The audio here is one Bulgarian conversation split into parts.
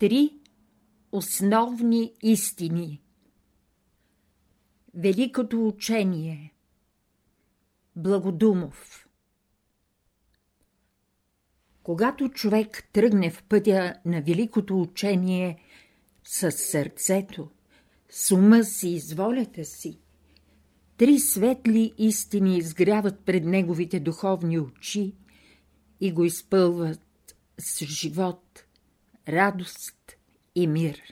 Три основни истини. Великото учение. Благодумов. Когато човек тръгне в пътя на великото учение с сърцето, с ума си и с волята си, три светли истини изгряват пред неговите духовни очи и го изпълват с живот, радост и мир.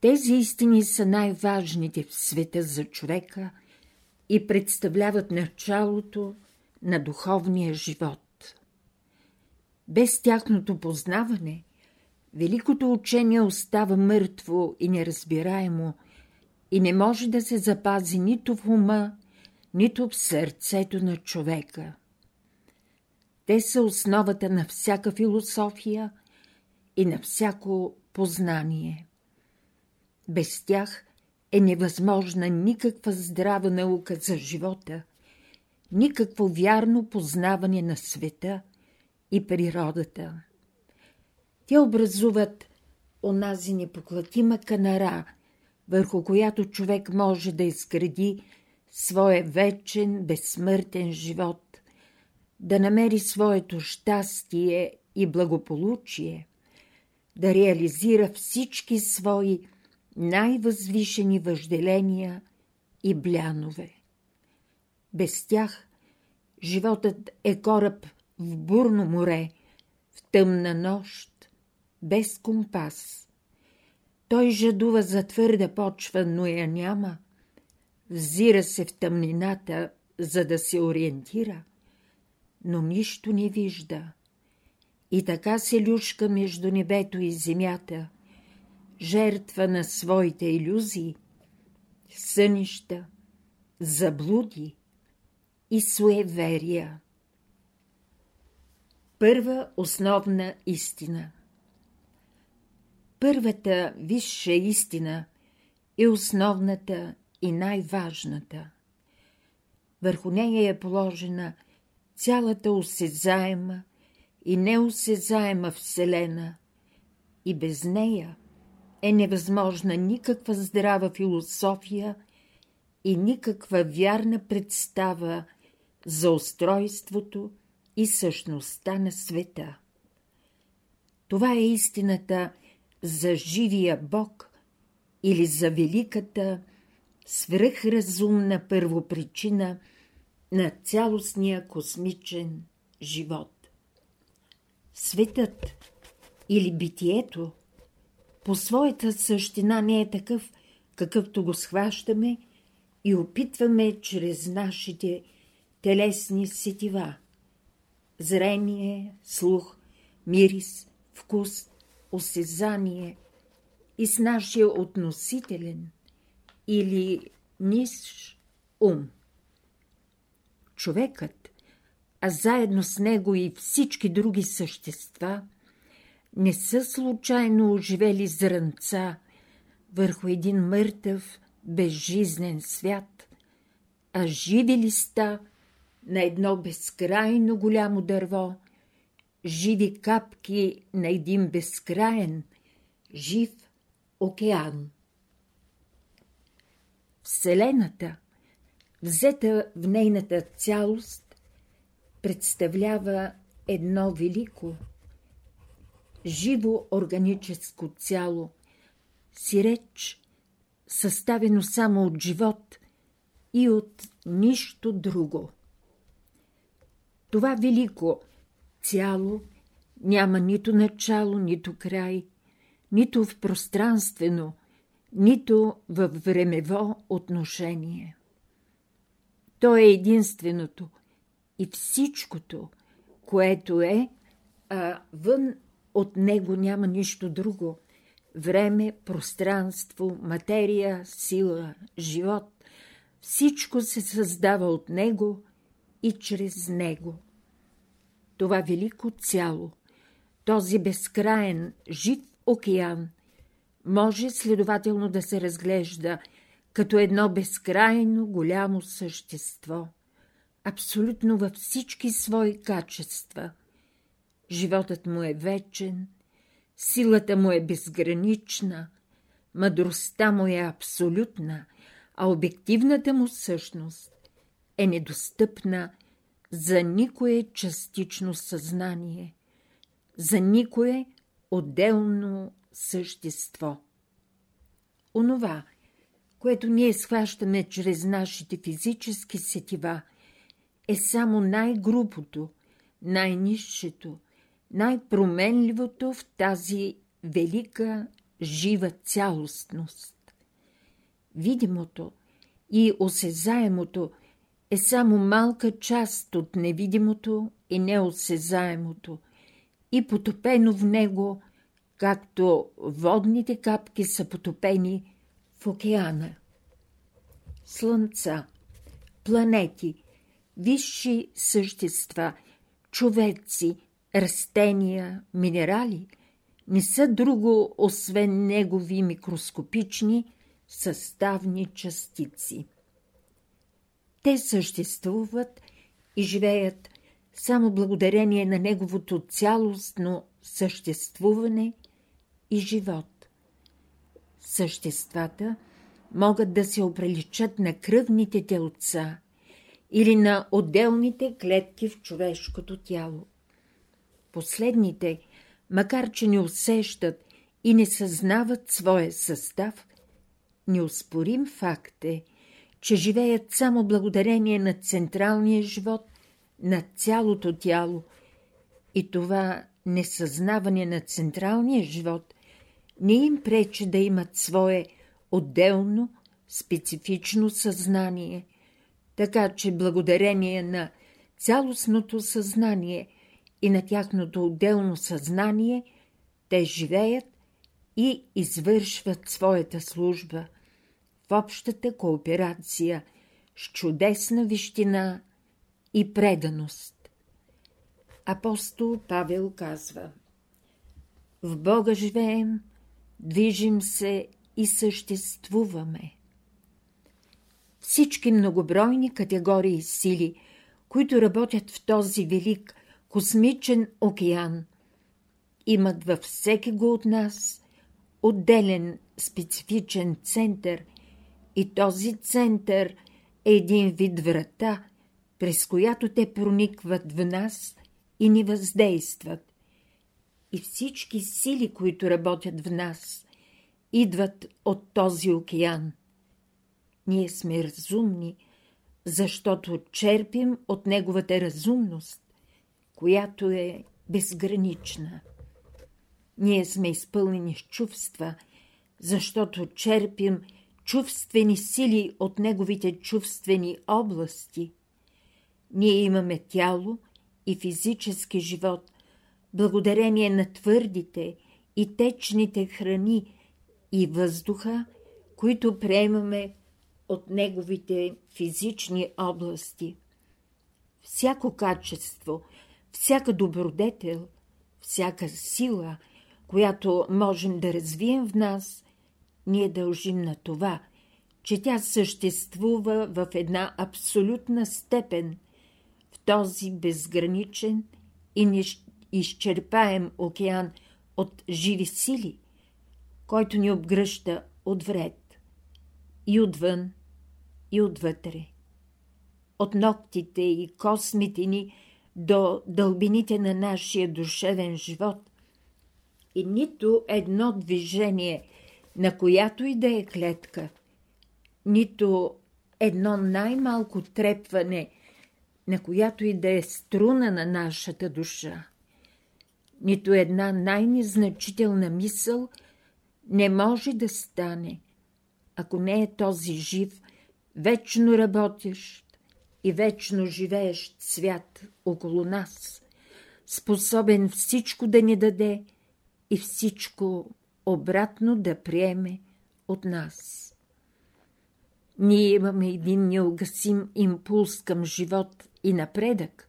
Тези истини са най-важните в света за човека и представляват началото на духовния живот. Без тяхното познаване, великото учение остава мъртво и неразбираемо и не може да се запази нито в ума, нито в сърцето на човека. Те са основата на всяка философия и на всяко познание. Без тях е невъзможна никаква здрава наука за живота, никакво вярно познаване на света и природата. Те образуват онази непоклатима канара, върху която човек може да изгради своя вечен, безсмъртен живот, да намери своето щастие и благополучие, да реализира всички свои най-възвишени въжделения и блянове. Без тях животът е кораб в бурно море, в тъмна нощ, без компас. Той жадува за твърда почва, но я няма. Взира се в тъмнината, за да се ориентира, но нищо не вижда. И така се люшка между небето и земята – жертва на своите иллюзии, сънища, заблуди и суеверия. Първа основна истина Първата висша истина е основната и най-важната. Върху нея е положена цялата осезаема и неосезаема Вселена и без нея е невъзможна никаква здрава философия и никаква вярна представа за устройството и същността на света. Това е истината за живия Бог или за великата, свръхразумна първопричина на цялостния космичен живот. Светът или битието по своята същина не е такъв, какъвто го схващаме и опитваме чрез нашите телесни сетива. Зрение, слух, мирис, вкус, осезание и с нашия относителен или ниш ум. Човекът, а заедно с него и всички други същества – не са случайно оживели зранца върху един мъртъв, безжизнен свят, а живи листа на едно безкрайно голямо дърво, живи капки на един безкраен, жив океан. Вселената, взета в нейната цялост, представлява едно велико, живо органическо цяло, сиреч, съставено само от живот и от нищо друго. Това велико цяло няма нито начало, нито край, нито в пространствено, нито в времево отношение. То е единственото и всичкото, което е, а вън от него няма нищо друго. Време, пространство, материя, сила, живот – всичко се създава от него и чрез него. Това велико цяло, този безкраен, жив океан, може следователно да се разглежда като едно безкрайно голямо същество, абсолютно във всички свои качества – Животът му е вечен, Силата му е безгранична, мъдростта му е абсолютна, а обективната му същност е недостъпна за никое частично съзнание, за никое отделно същество. Онова, което ние схващаме чрез нашите физически сетива, е само най-грубото, най-низшето, най-променливото в тази велика жива цялостност. Видимото и осезаемото е само малка част от невидимото и неосезаемото и потопено в него, както водните капки са потопени в океана. Слънца, планети, висши същества, човеци, растения, минерали не са друго, освен негови микроскопични съставни частици. Те съществуват и живеят само благодарение на неговото цялостно съществуване и живот. Съществата могат да се оприличат на кръвните телца или на отделните клетки в човешкото тяло. Последните, макар че не усещат и не съзнават своя състав, неоспорим факт е, че живеят само благодарение на централния живот на цялото тяло и това несъзнаване на централния живот не им пречи да имат свое отделно, специфично съзнание, така че благодарение на цялостното съзнание и на тяхното отделно съзнание те живеят и извършват своята служба – в общата кооперация с чудесна вещина и преданост. Апостол Павел казва В Бога живеем, движим се и съществуваме. Всички многобройни категории сили, които работят в този велик космичен океан, имат във всеки го от нас отделен специфичен център – и този център е един вид врата, през която те проникват в нас и ни въздействат. И всички сили, които работят в нас, идват от този океан. Ние сме разумни, защото черпим от неговата разумност, която е безгранична. Ние сме изпълнени с чувства, защото черпим – чувствени сили от неговите чувствени области. Ние имаме тяло и физически живот, благодарение на твърдите и течните храни и въздуха, които приемаме от неговите физични области. Всяко качество, всяка добродетел, всяка сила, която можем да развием в нас, ние дължим на това, че тя съществува в една абсолютна степен в този безграничен и неизчерпаем океан от живи сили, който ни обгръща от вред и отвън, и отвътре. От ногтите и космите ни до дълбините на нашия душевен живот. И нито едно движение – на която и да е клетка, нито едно най-малко трепване, на която и да е струна на нашата душа, нито една най-незначителна мисъл не може да стане, ако не е този жив, вечно работещ и вечно живеещ свят около нас, способен всичко да ни даде и всичко обратно да приеме от нас. Ние имаме един неугасим импулс към живот и напредък,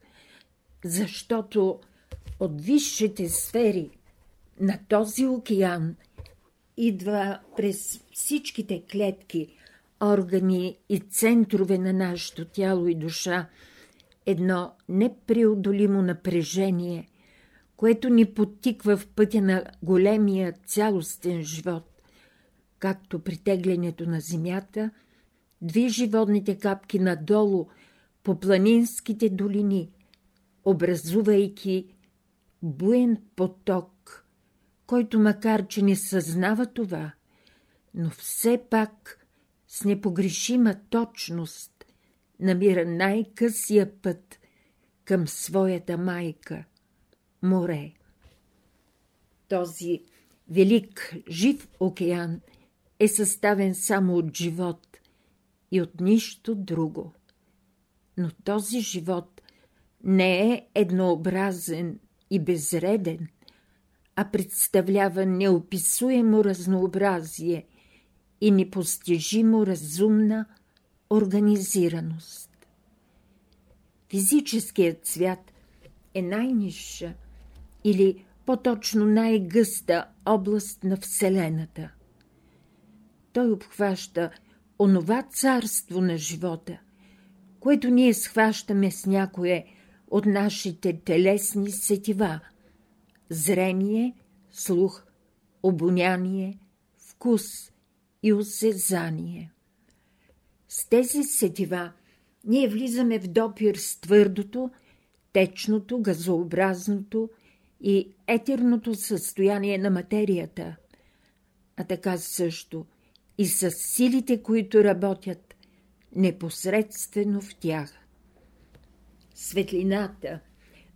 защото от висшите сфери на този океан идва през всичките клетки, органи и центрове на нашето тяло и душа. Едно непреодолимо напрежение, което ни потиква в пътя на големия цялостен живот, както притеглянето на земята движи водните капки надолу по планинските долини, образувайки буен поток, който макар, че не съзнава това, но все пак с непогрешима точност намира най-късия път към своята майка – море. Този велик, жив океан е съставен само от живот и от нищо друго. Но този живот не е еднообразен и безреден, а представлява неописуемо разнообразие и непостижимо разумна организираност. Физическият свят е най-низша или по-точно най-гъста област на Вселената. Той обхваща онова царство на живота, което ние схващаме с някое от нашите телесни сетива – зрение, слух, обоняние, вкус и осезание. С тези сетива ние влизаме в допир с твърдото, течното, газообразното и етерното състояние на материята, а така също и с силите, които работят непосредствено в тях. Светлината,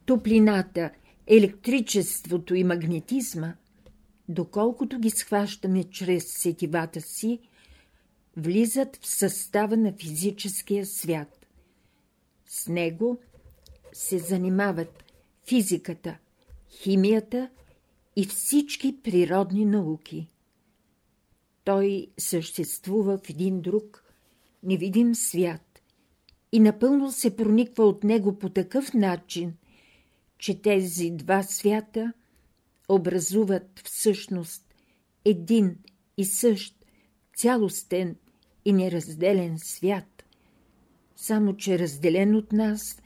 топлината, електричеството и магнетизма, доколкото ги схващаме чрез сетивата си, влизат в състава на физическия свят. С него се занимават физиката, химията и всички природни науки. Той съществува в един друг, невидим свят и напълно се прониква от него по такъв начин, че тези два свята образуват всъщност един и същ цялостен и неразделен свят, само че разделен от нас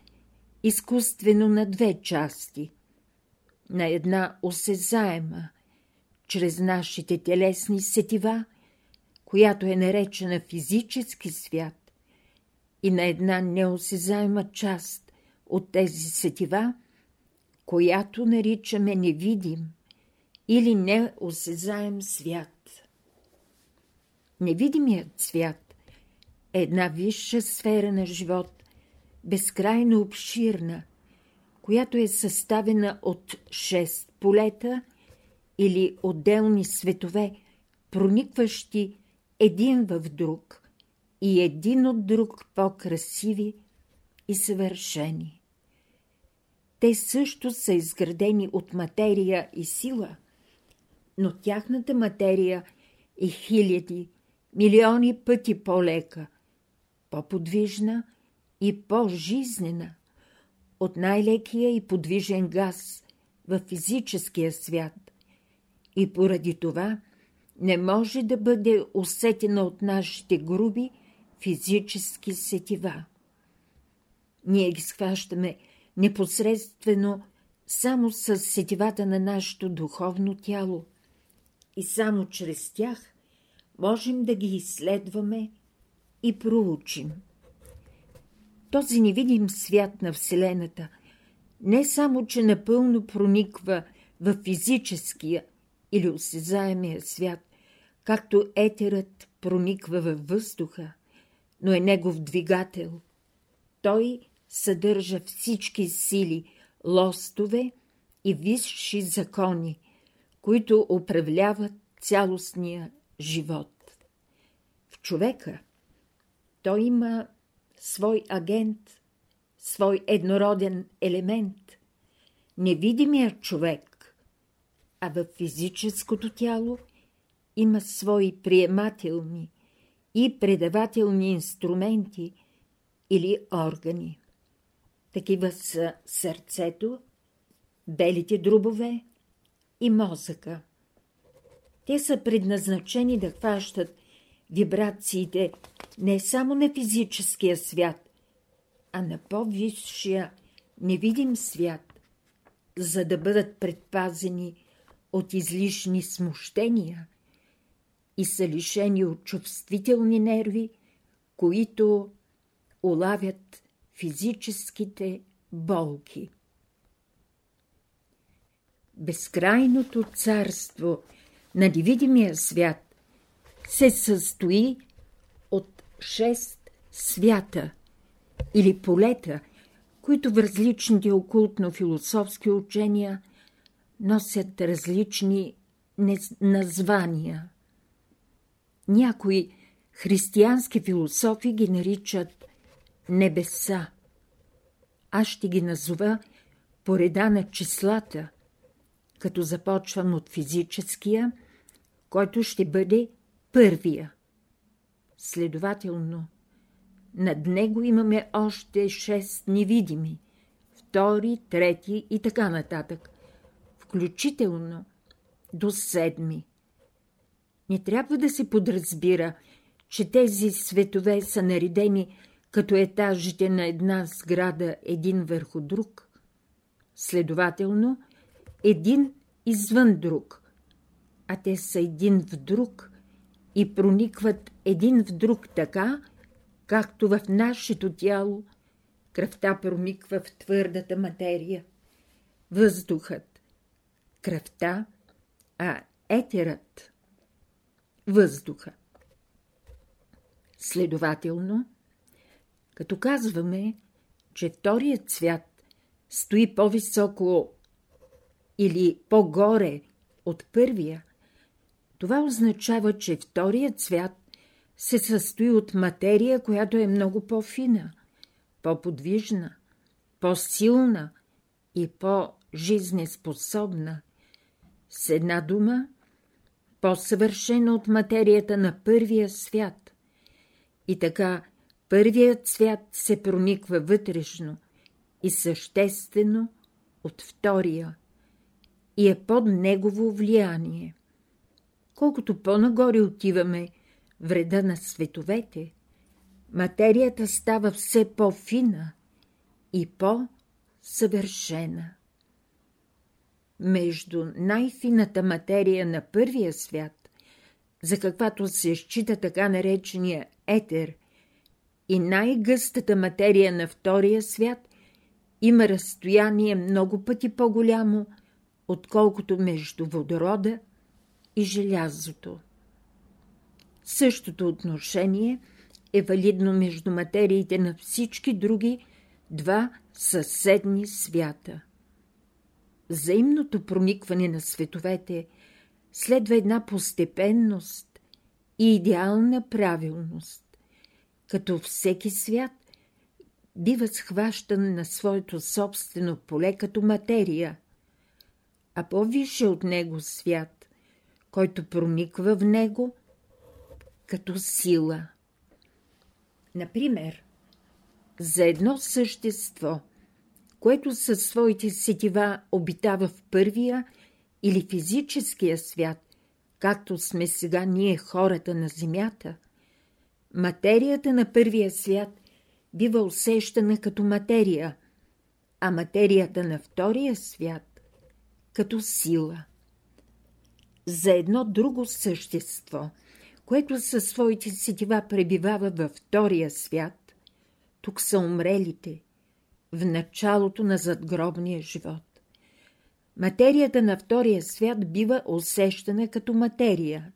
изкуствено на две части. На една осезаема, чрез нашите телесни сетива, която е наречена физически свят, и на една неосезаема част от тези сетива, която наричаме невидим или неосезаем свят. Невидимият свят е една висша сфера на живот, безкрайно обширна, която е съставена от шест полета или отделни светове, проникващи един в друг и един от друг по-красиви и съвършени. Те също са изградени от материя и сила, но тяхната материя е хиляди, милиони пъти по-лека, по-подвижна и по-жизнена от най-лекия и подвижен газ в физическия свят и поради това не може да бъде усетена от нашите груби физически сетива. Ние ги схващаме непосредствено само с сетивата на нашето духовно тяло и само чрез тях можем да ги изследваме и проучим. Този невидим свят на Вселената не само, че напълно прониква в физическия или осезаемия свят, както етерът прониква във въздуха, но е негов двигател. Той съдържа всички сили, лостове и висши закони, които управляват цялостния живот. В човека той има свой агент, свой еднороден елемент, невидимият човек, а в физическото тяло има свои приемателни и предавателни инструменти или органи. Такива са сърцето, белите дробове и мозъка. Те са предназначени да хващат вибрациите не само на физическия свят, а на по-висшия невидим свят, за да бъдат предпазени от излишни смущения и са лишени от чувствителни нерви, които улавят физическите болки. Безкрайното царство на невидимия свят се състои от шест свята или полета, които в различните окултно-философски учения носят различни названия. Някои християнски философи ги наричат небеса. Аз ще ги назова по реда на числата, като започвам от физическия, който ще бъде първия. Следователно, над него имаме още шест невидими, втори, трети и така нататък, включително до седми. Не трябва да се подразбира, че тези светове са наредени като етажите на една сграда един върху друг. Следователно, един извън друг, а те са един в друг и проникват един в друг така, както в нашето тяло кръвта прониква в твърдата материя, въздухът, кръвта, а етерът – въздуха. Следователно, като казваме, че вторият свят стои по-високо или по-горе от първия, това означава, че вторият свят се състои от материя, която е много по-фина, по-подвижна, по-силна и по-жизнеспособна. С една дума, по-съвършена от материята на първия свят. И така, първият свят се прониква вътрешно и съществено от втория и е под негово влияние. Колкото по-нагоре отиваме, вреда на световете, материята става все по-фина и по-съвършена. Между най-фината материя на първия свят, за каквато се счита така наречения етер, и най-гъстата материя на втория свят, има разстояние много пъти по-голямо, отколкото между водорода и желязото. Същото отношение е валидно между материите на всички други два съседни свята. Взаимното проникване на световете следва една постепенност и идеална правилност, като всеки свят бива схващан на своето собствено поле като материя, а по-висше от него свят, който прониква в него като сила. Например, за едно същество, което със своите сетива обитава в първия или физическия свят, както сме сега ние хората на Земята, материята на първия свят бива усещана като материя, а материята на втория свят като сила. За едно друго същество – което със своите сетива пребивава във втория свят, тук са умрелите, в началото на задгробния живот. Материята на втория свят бива усещана като материя.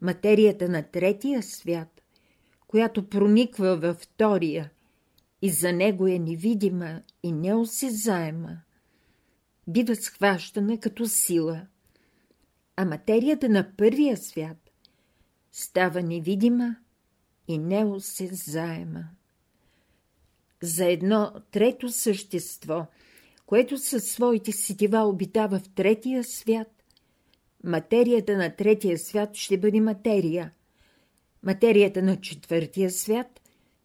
Материята на третия свят, която прониква във втория и за него е невидима и неосезаема, бива схващана като сила, а материята на първия свят става невидима и неосезаема. За едно трето същество, което със своите сетива обитава в третия свят, материята на третия свят ще бъде материя, материята на четвъртия свят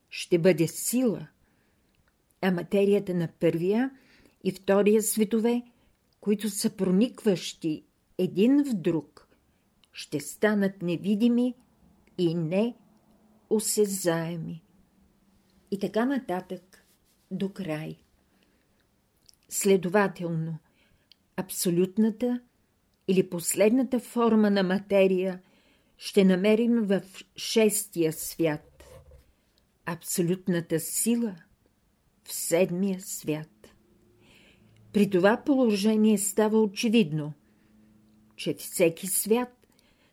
ще бъде сила, а материята на първия и втория светове, които са проникващи един в друг, ще станат невидими и неосезаеми. И така нататък до край. Следователно, абсолютната или последната форма на материя ще намерим в шестия свят, абсолютната сила в седмия свят. При това положение става очевидно, че всеки свят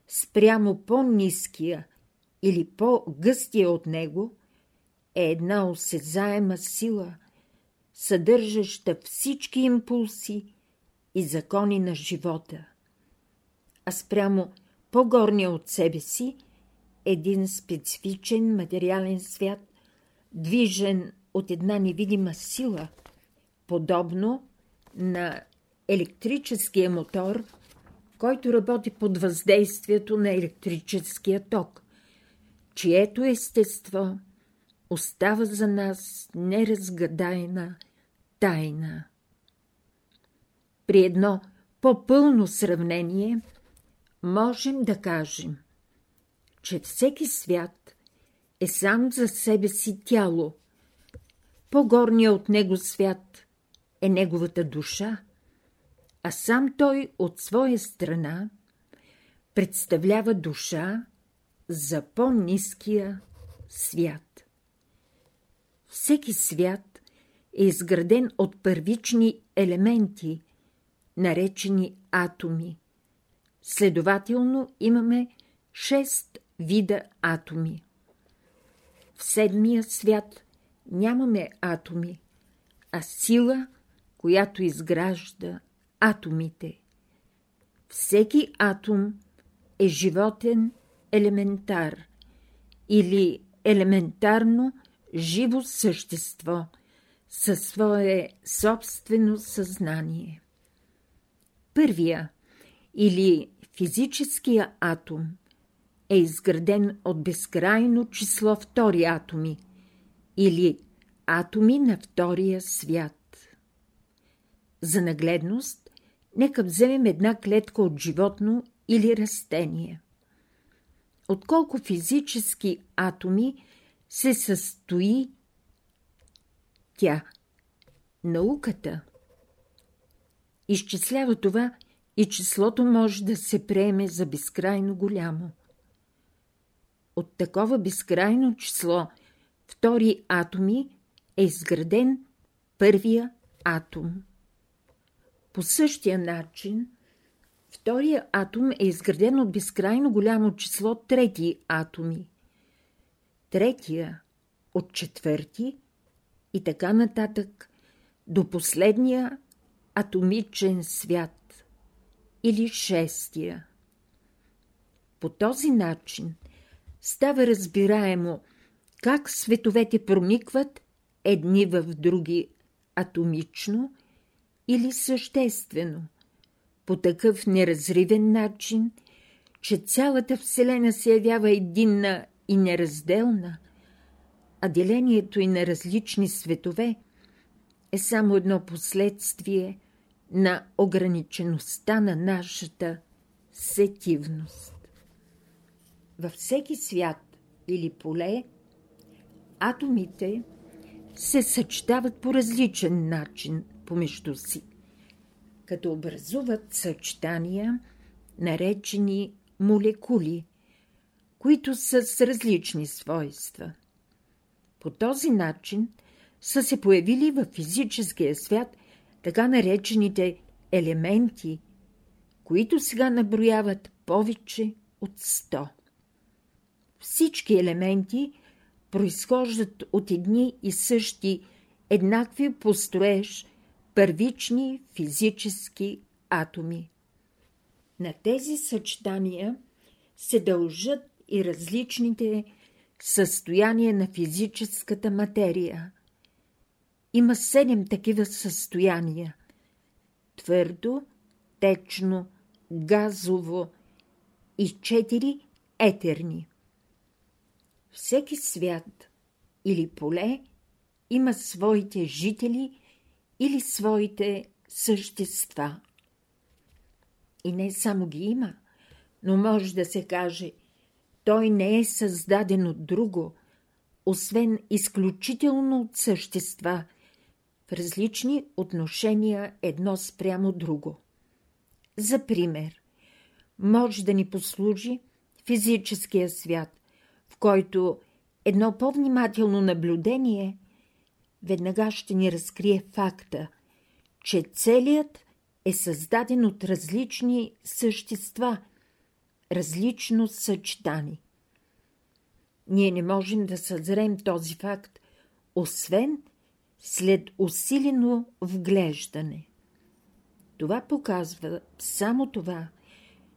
спрямо по-низкия или по-гъстия от него е една осезаема сила, съдържаща всички импулси и закони на живота, а спрямо по-горния от себе си един специфичен материален свят, движен от една невидима сила, подобно на електрическия мотор, който работи под въздействието на електрическия ток, чието естество остава за нас неразгадайна тайна. При едно по-пълно сравнение можем да кажем, че всеки свят е сам за себе си тяло. По-горният от него свят е неговата душа, а сам той от своя страна представлява душа за по-низкия свят. Всеки свят е изграден от първични елементи, наречени атоми. Следователно имаме шест вида атоми. В седмия свят нямаме атоми, а сила, която изгражда атомите. Всеки атом е животен елементар или елементарно живо същество със свое собствено съзнание. Първия или физическия атом е изграден от безкрайно число втори атоми или атоми на втория свят. За нагледност, нека вземем една клетка от животно или растение. Отколко физически атоми се състои тя? Науката изчислява това и числото може да се приеме за безкрайно голямо. От такова безкрайно число втори атоми е изграден първия атом. По същия начин втория атом е изграден от безкрайно голямо число трети атоми. Третия от четвърти и така нататък до последния атомичен свят или шестия. По този начин става разбираемо как световете проникват едни в други атомично или съществено, по такъв неразривен начин, че цялата Вселена се явява единна и неразделна, а делението и на различни светове е само едно последствие на ограничеността на нашата сетивност. Във всеки свят или поле атомите се съчетават по различен начин помежду си, като образуват съчетания, наречени молекули, които са с различни свойства. По този начин са се появили в физическия свят така наречените елементи, които сега наброяват повече от 100. Всички елементи произхождат от едни и същи еднакви построеж първични физически атоми. На тези съчетания се дължат и различните състояния на физическата материя. Има седем такива състояния – твърдо, течно, газово и четири етерни. Всеки свят или поле има своите жители или своите същества. И не само ги има, но може да се каже, той не е създаден от друго, освен изключително от същества, в различни отношения едно спрямо друго. За пример, може да ни послужи физическия свят, в който едно по-внимателно наблюдение веднага ще ни разкрие факта, че целият е създаден от различни същества, различно съчетани. Ние не можем да съзрем този факт, освен след усилено вглеждане. Това показва само това,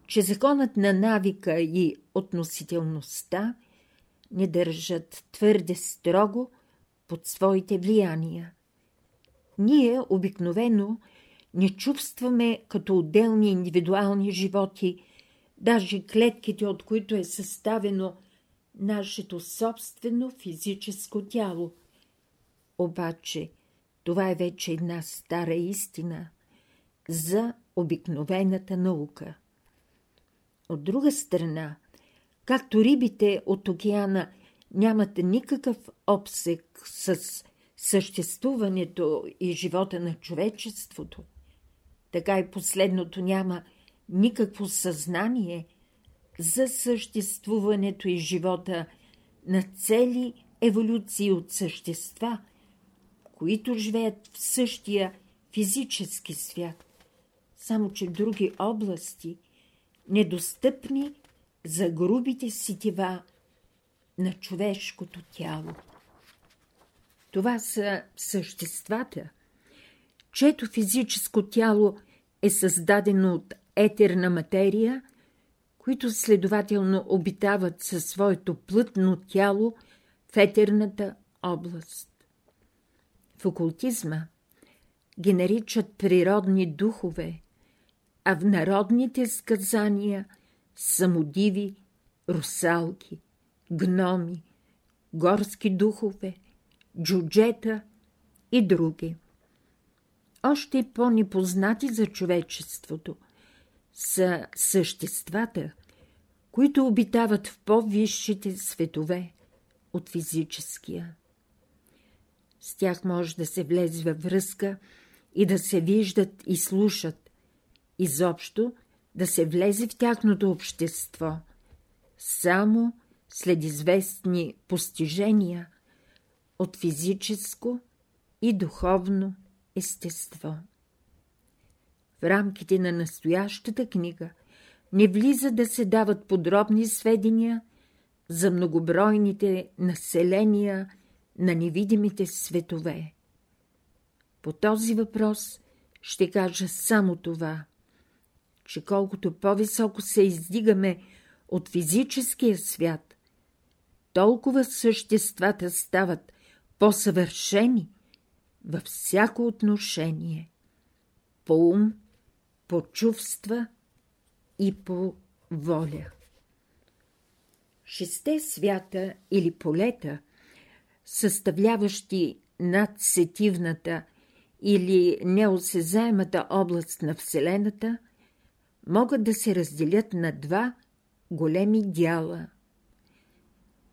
че законът на навика и относителността не държат твърде строго под своите влияния. Ние обикновено не чувстваме като отделни индивидуални животи, даже клетките, от които е съставено нашето собствено физическо тяло. Обаче това е вече една стара истина за обикновената наука. От друга страна, както рибите от океана нямат никакъв обсек с съществуването и живота на човечеството, така и последното няма никакво съзнание за съществуването и живота на цели еволюции от същества, които живеят в същия физически свят, само че други области, недостъпни за грубите сетива на човешкото тяло. Това са съществата, чето физическо тяло е създадено от етерна материя, които следователно обитават със своето плътно тяло в етерната област. В окултизма ги наричат природни духове, а в народните сказания – самодиви, русалки, гноми, горски духове, джуджета и други. Още по-непознати за човечеството са съществата, които обитават в по-висшите светове от физическия. С тях може да се влезе във връзка и да се виждат и слушат, изобщо да се влезе в тяхното общество, само след известни постижения от физическо и духовно естество. В рамките на настоящата книга не влиза да се дават подробни сведения за многобройните населения на невидимите светове. По този въпрос ще кажа само това, че колкото по-високо се издигаме от физическия свят, толкова съществата стават по-съвършени във всяко отношение, по ум, по чувства и по воля. Шесте свята или полета, съставляващи надсетивната или неосезаемата област на Вселената, могат да се разделят на два големи дяла.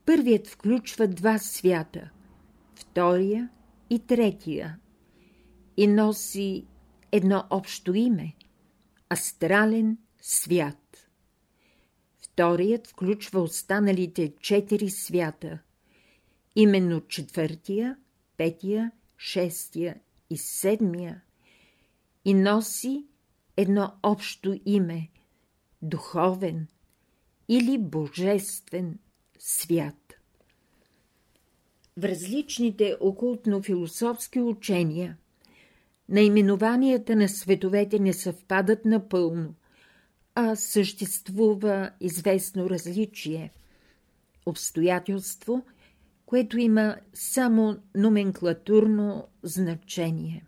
Първият включва два свята, втория и третия, и носи едно общо име – астрален свят. Вторият включва останалите четири свята, именно четвъртия, петия, шестия и седмия, и носи едно общо име – духовен или божествен свят. В различните окултно-философски учения наименованията на световете не съвпадат напълно, а съществува известно различие – обстоятелство, което има само номенклатурно значение.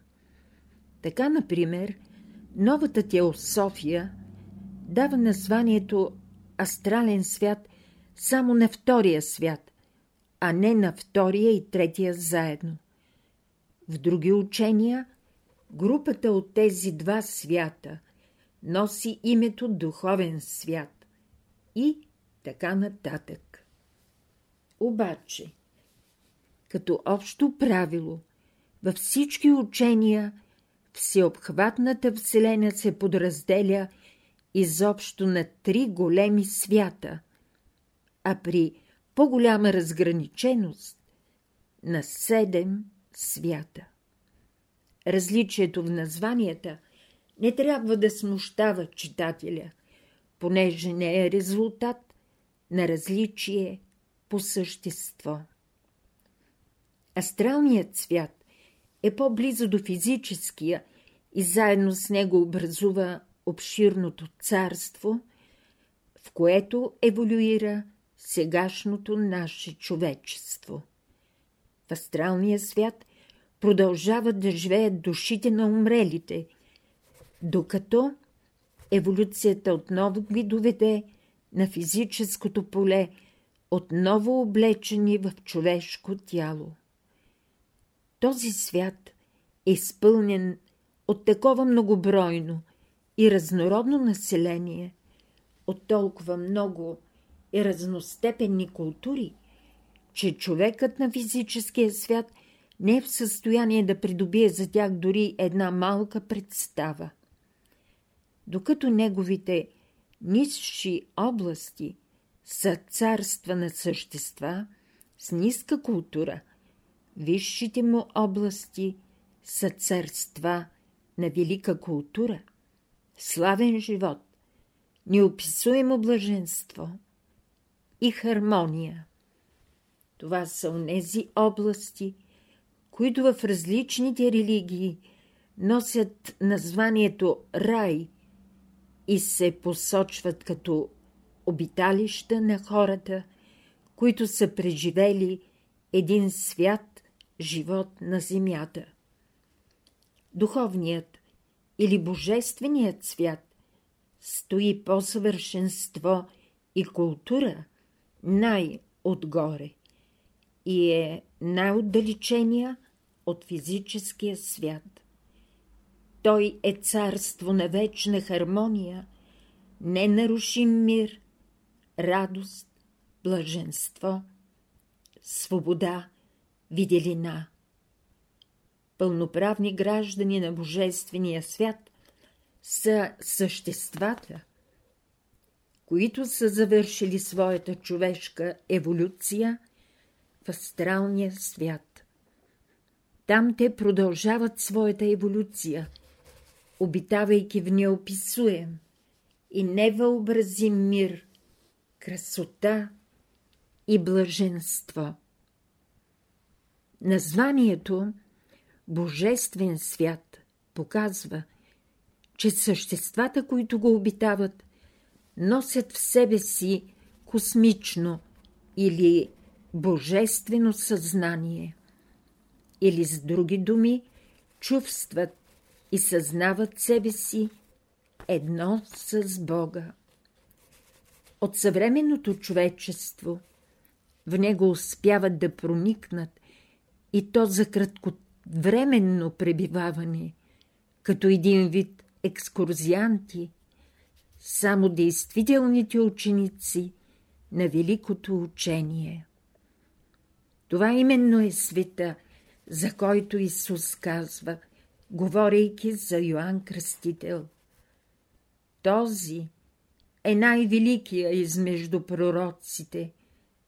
Така, например, новата теософия дава названието астрален свят само на втория свят, а не на втория и третия заедно. В други учения групата от тези два свята носи името духовен свят и така нататък. Обаче, като общо правило, във всички учения всеобхватната Вселена се подразделя изобщо на три големи свята, а при по-голяма разграниченост на седем свята. Различието в названията не трябва да смущава читателя, понеже не е резултат на различие по същество. Астралният свят е по-близо до физическия и заедно с него образува обширното царство, в което еволюира сегашното наше човечество. В астралния свят продължават да живеят душите на умрелите, докато еволюцията отново ги доведе на физическото поле, отново облечени в човешко тяло. Този свят е изпълнен от такова многобройно и разнородно население, от толкова много и разностепенни култури, че човекът на физическия свят не е в състояние да придобие за тях дори една малка представа. Докато неговите нисши области са царства на същества с ниска култура, висшите му области са царства на велика култура, славен живот, неописуемо блаженство и хармония. Това са онези области, които в различните религии носят названието рай и се посочват като обиталища на хората, които са преживели един свят живот на земята. Духовният или божественият свят стои по съвършенство и култура най-отгоре и е най-отдалечения от физическия свят. Той е царство на вечна хармония, ненарушим мир, радост, блаженство, свобода, виделина. Пълноправни граждани на Божествения свят са съществата, които са завършили своята човешка еволюция в астралния свят. Там те продължават своята еволюция, обитавайки в неописуем и невъобразим мир, красота и блаженство. Названието Божествен свят показва, че съществата, които го обитават, носят в себе си космично или божествено съзнание, или с други думи чувстват и съзнават себе си едно с Бога. От съвременното човечество в него успяват да проникнат и то за кратковременно пребиваване, като един вид екскурзианти, само действителните ученици на великото учение. Това именно е света, за който Исус казва, говорейки за Йоанн Кръстител. Този е най-великия измежду пророците,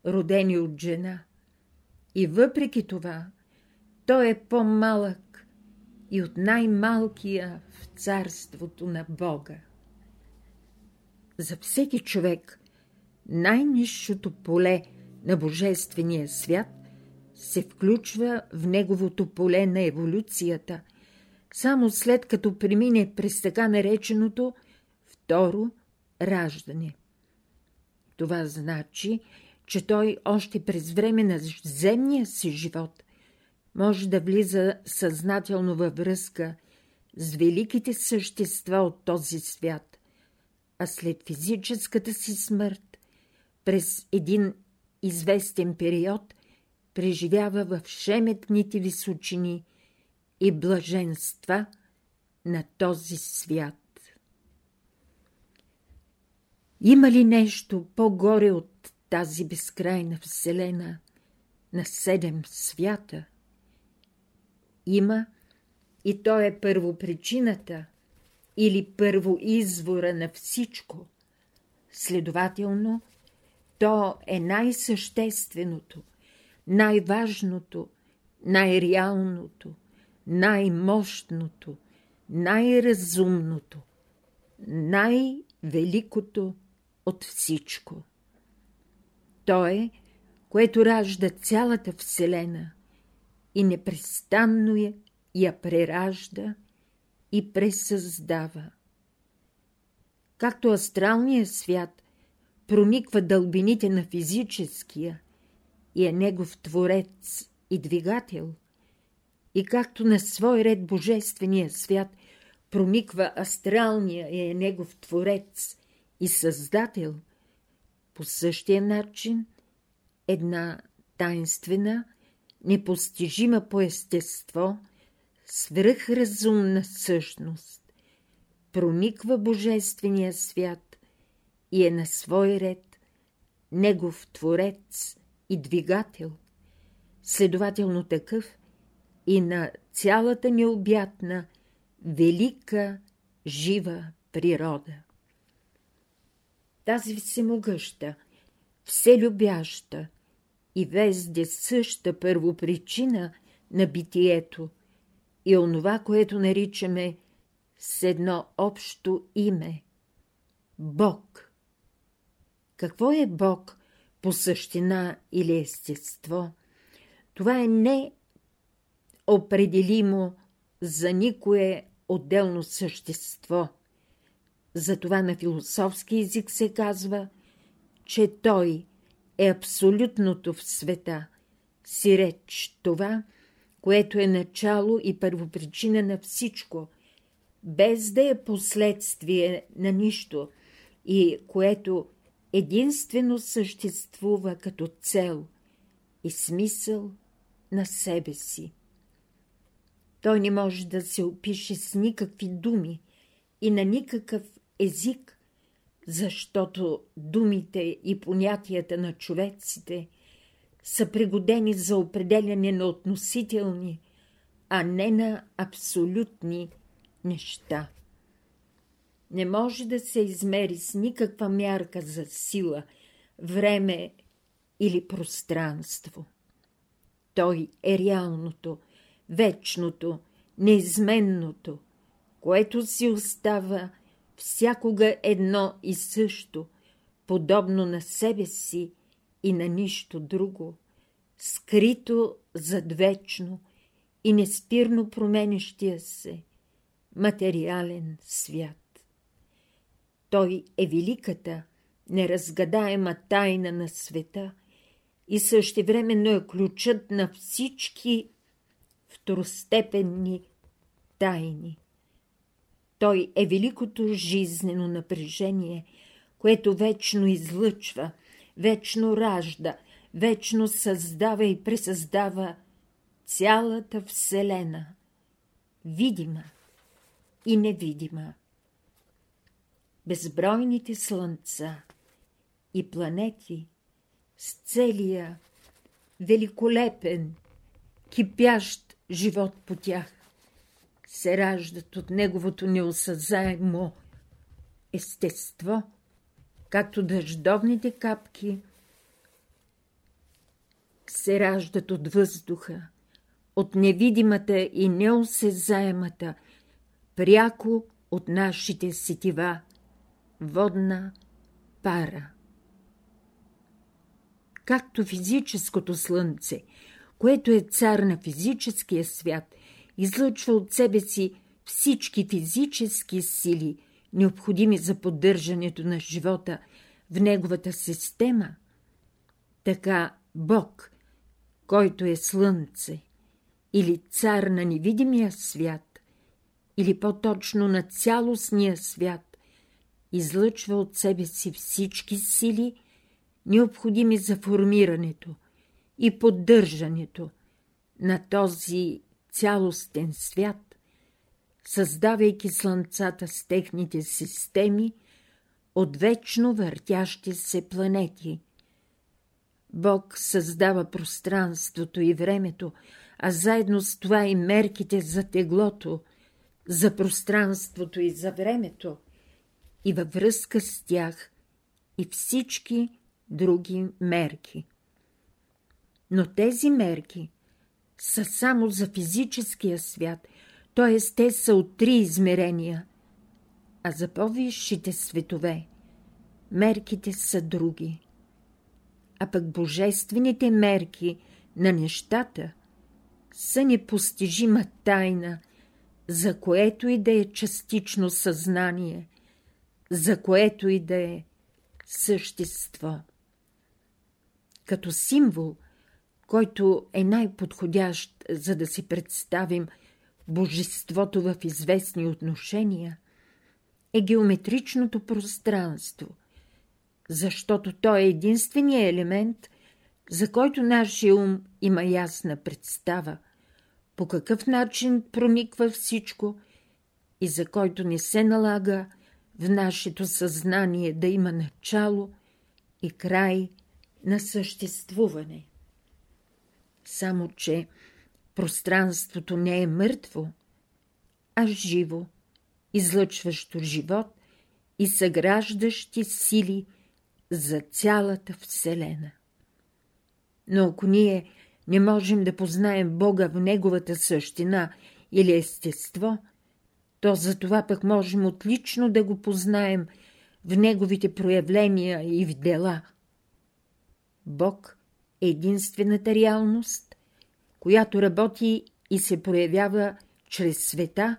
родени от жена. И въпреки това, той е по-малък и от най-малкия в царството на Бога. За всеки човек най-низшото поле на Божествения свят се включва в неговото поле на еволюцията, само след като премине през така нареченото второ раждане. Това значи, че той още през време на земния си живот може да влиза съзнателно във връзка с великите същества от този свят, а след физическата си смърт, през един известен период, преживява в шеметните височини и блаженства на този свят. Има ли нещо по-горе от тази безкрайна вселена на седем свята? има и то е първопричината или първоизвора на всичко. Следователно, то е най-същественото, най-важното, най-реалното, най-мощното, най-разумното, най-великото от всичко. То е, което ражда цялата Вселена и непрестанно я, я преражда и пресъздава. Както астралният свят прониква дълбините на физическия и е негов творец и двигател, и както на свой ред Божествения свят прониква астралния и е негов творец и създател, по същия начин една тайнствена, непостижима по естество, свръхразумна същност, прониква Божествения свят и е на свой ред негов творец и двигател, следователно такъв и на цялата необятна, велика, жива природа. Тази всемогъща, вселюбяща и везде съща първопричина на битието и онова, което наричаме с едно общо име – Бог. Какво е Бог по същина или естество? Това е не определимо за никое отделно същество. Затова на философски език се казва, че той е абсолютното в света, си реч това, което е начало и първопричина на всичко, без да е последствие на нищо и което единствено съществува като цел и смисъл на себе си. Той не може да се опише с никакви думи и на никакъв език, защото думите и понятията на човеците са пригодени за определяне на относителни, а не на абсолютни неща. Не може да се измери с никаква мярка за сила, време или пространство. Той е реалното, вечното, неизменното, което си остава всякога едно и също, подобно на себе си и на нищо друго, скрито зад вечно и неспирно променещия се материален свят. Той е великата, неразгадаема тайна на света и същевременно е ключът на всички второстепенни тайни. Той е великото жизнено напрежение, което вечно излъчва, вечно ражда, вечно създава и пресъздава цялата Вселена, видима и невидима. Безбройните слънца и планети с целия великолепен, кипящ живот по тях, се раждат от неговото неосъзаемо естество, както дъждовните капки се раждат от въздуха, от невидимата и неосезаемата, пряко от нашите сетива, водна пара. Както физическото слънце – което е цар на физическия свят, излъчва от себе си всички физически сили, необходими за поддържането на живота в неговата система, така Бог, който е Слънце, или цар на невидимия свят, или по-точно на цялостния свят, излъчва от себе си всички сили, необходими за формирането – и поддържането на този цялостен свят, създавайки слънцата с техните системи от вечно въртящи се планети. Бог създава пространството и времето, а заедно с това и мерките за теглото, за пространството и за времето, и във връзка с тях и всички други мерки. Но тези мерки са само за физическия свят, т.е. те са от три измерения, а за по-висшите светове мерките са други. А пък божествените мерки на нещата са непостижима тайна, за което и да е частично съзнание, за което и да е същество. Като символ, който е най-подходящ, за да си представим божеството в известни отношения, е геометричното пространство, защото то е единственият елемент, за който нашия ум има ясна представа, по какъв начин прониква всичко и за който не се налага в нашето съзнание да има начало и край на съществуване. Само, че пространството не е мъртво, а живо, излъчващо живот и съграждащи сили за цялата Вселена. Но ако ние не можем да познаем Бога в Неговата същина или естество, то за това пък можем отлично да го познаем в Неговите проявления и в дела. Бог единствената реалност, която работи и се проявява чрез света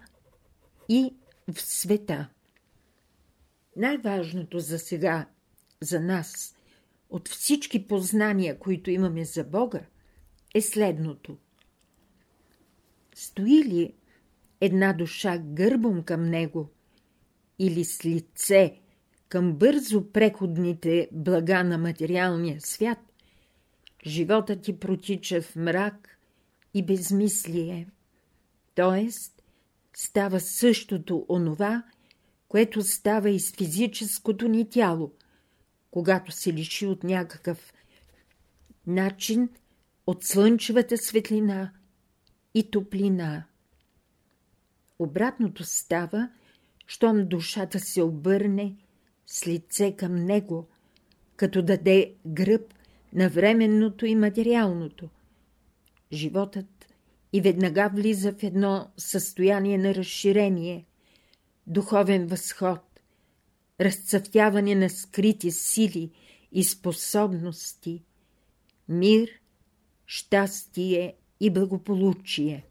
и в света. Най-важното за сега, за нас, от всички познания, които имаме за Бога, е следното. Стои ли една душа гърбом към него или с лице към бързо преходните блага на материалния свят, животът ти протича в мрак и безмислие, т.е. става същото онова, което става и с физическото ни тяло, когато се лиши от някакъв начин от слънчевата светлина и топлина. Обратното става, щом душата се обърне с лице към него, като даде гръб на временното и материалното. Животът и веднага влиза в едно състояние на разширение, духовен възход, разцъфтяване на скрити сили и способности, мир, щастие и благополучие.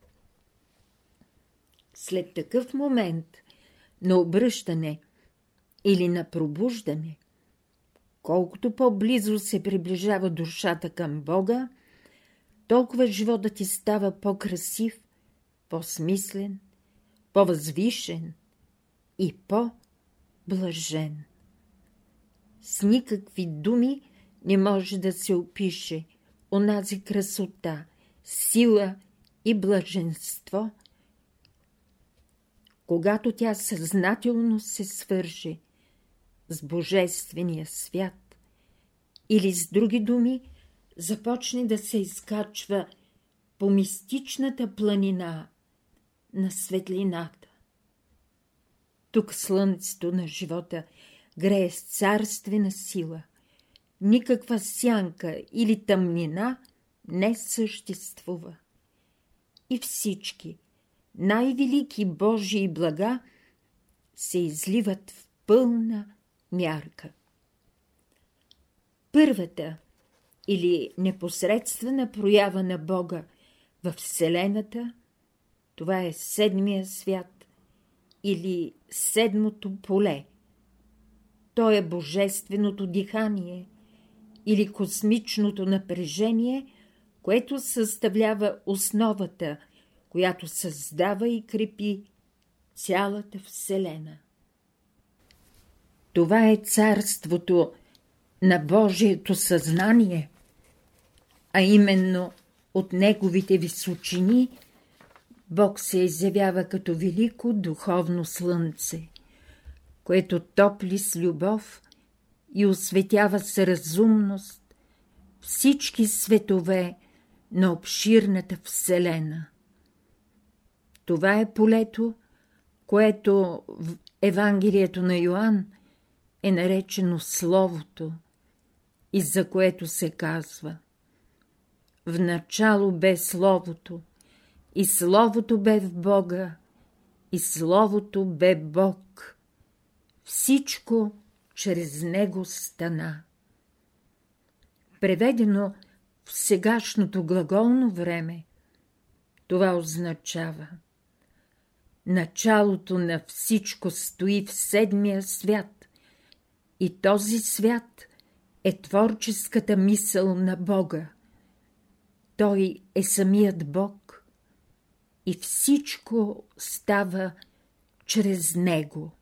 След такъв момент на обръщане или на пробуждане, колкото по-близо се приближава душата към Бога, толкова животът ти става по-красив, по-смислен, по-възвишен и по-блажен. С никакви думи не може да се опише онази красота, сила и блаженство, когато тя съзнателно се свърже с Божествения свят или с други думи започне да се изкачва по мистичната планина на светлината. Тук слънцето на живота грее с царствена сила. Никаква сянка или тъмнина не съществува. И всички най-велики Божии блага се изливат в пълна мярка. Първата или непосредствена проява на Бога в Вселената, това е седмия свят или седмото поле. То е божественото дихание или космичното напрежение, което съставлява основата, която създава и крепи цялата Вселена. Това е царството на Божието съзнание, а именно от Неговите височини Бог се изявява като велико духовно слънце, което топли с любов и осветява с разумност всички светове на обширната Вселена. Това е полето, което в Евангелието на Йоанн е наречено Словото и за което се казва В начало бе Словото, и Словото бе в Бога, и Словото бе Бог. Всичко чрез Него стана. Преведено в сегашното глаголно време, това означава Началото на всичко стои в седмия свят и този свят е творческата мисъл на Бога. Той е самият Бог и всичко става чрез Него.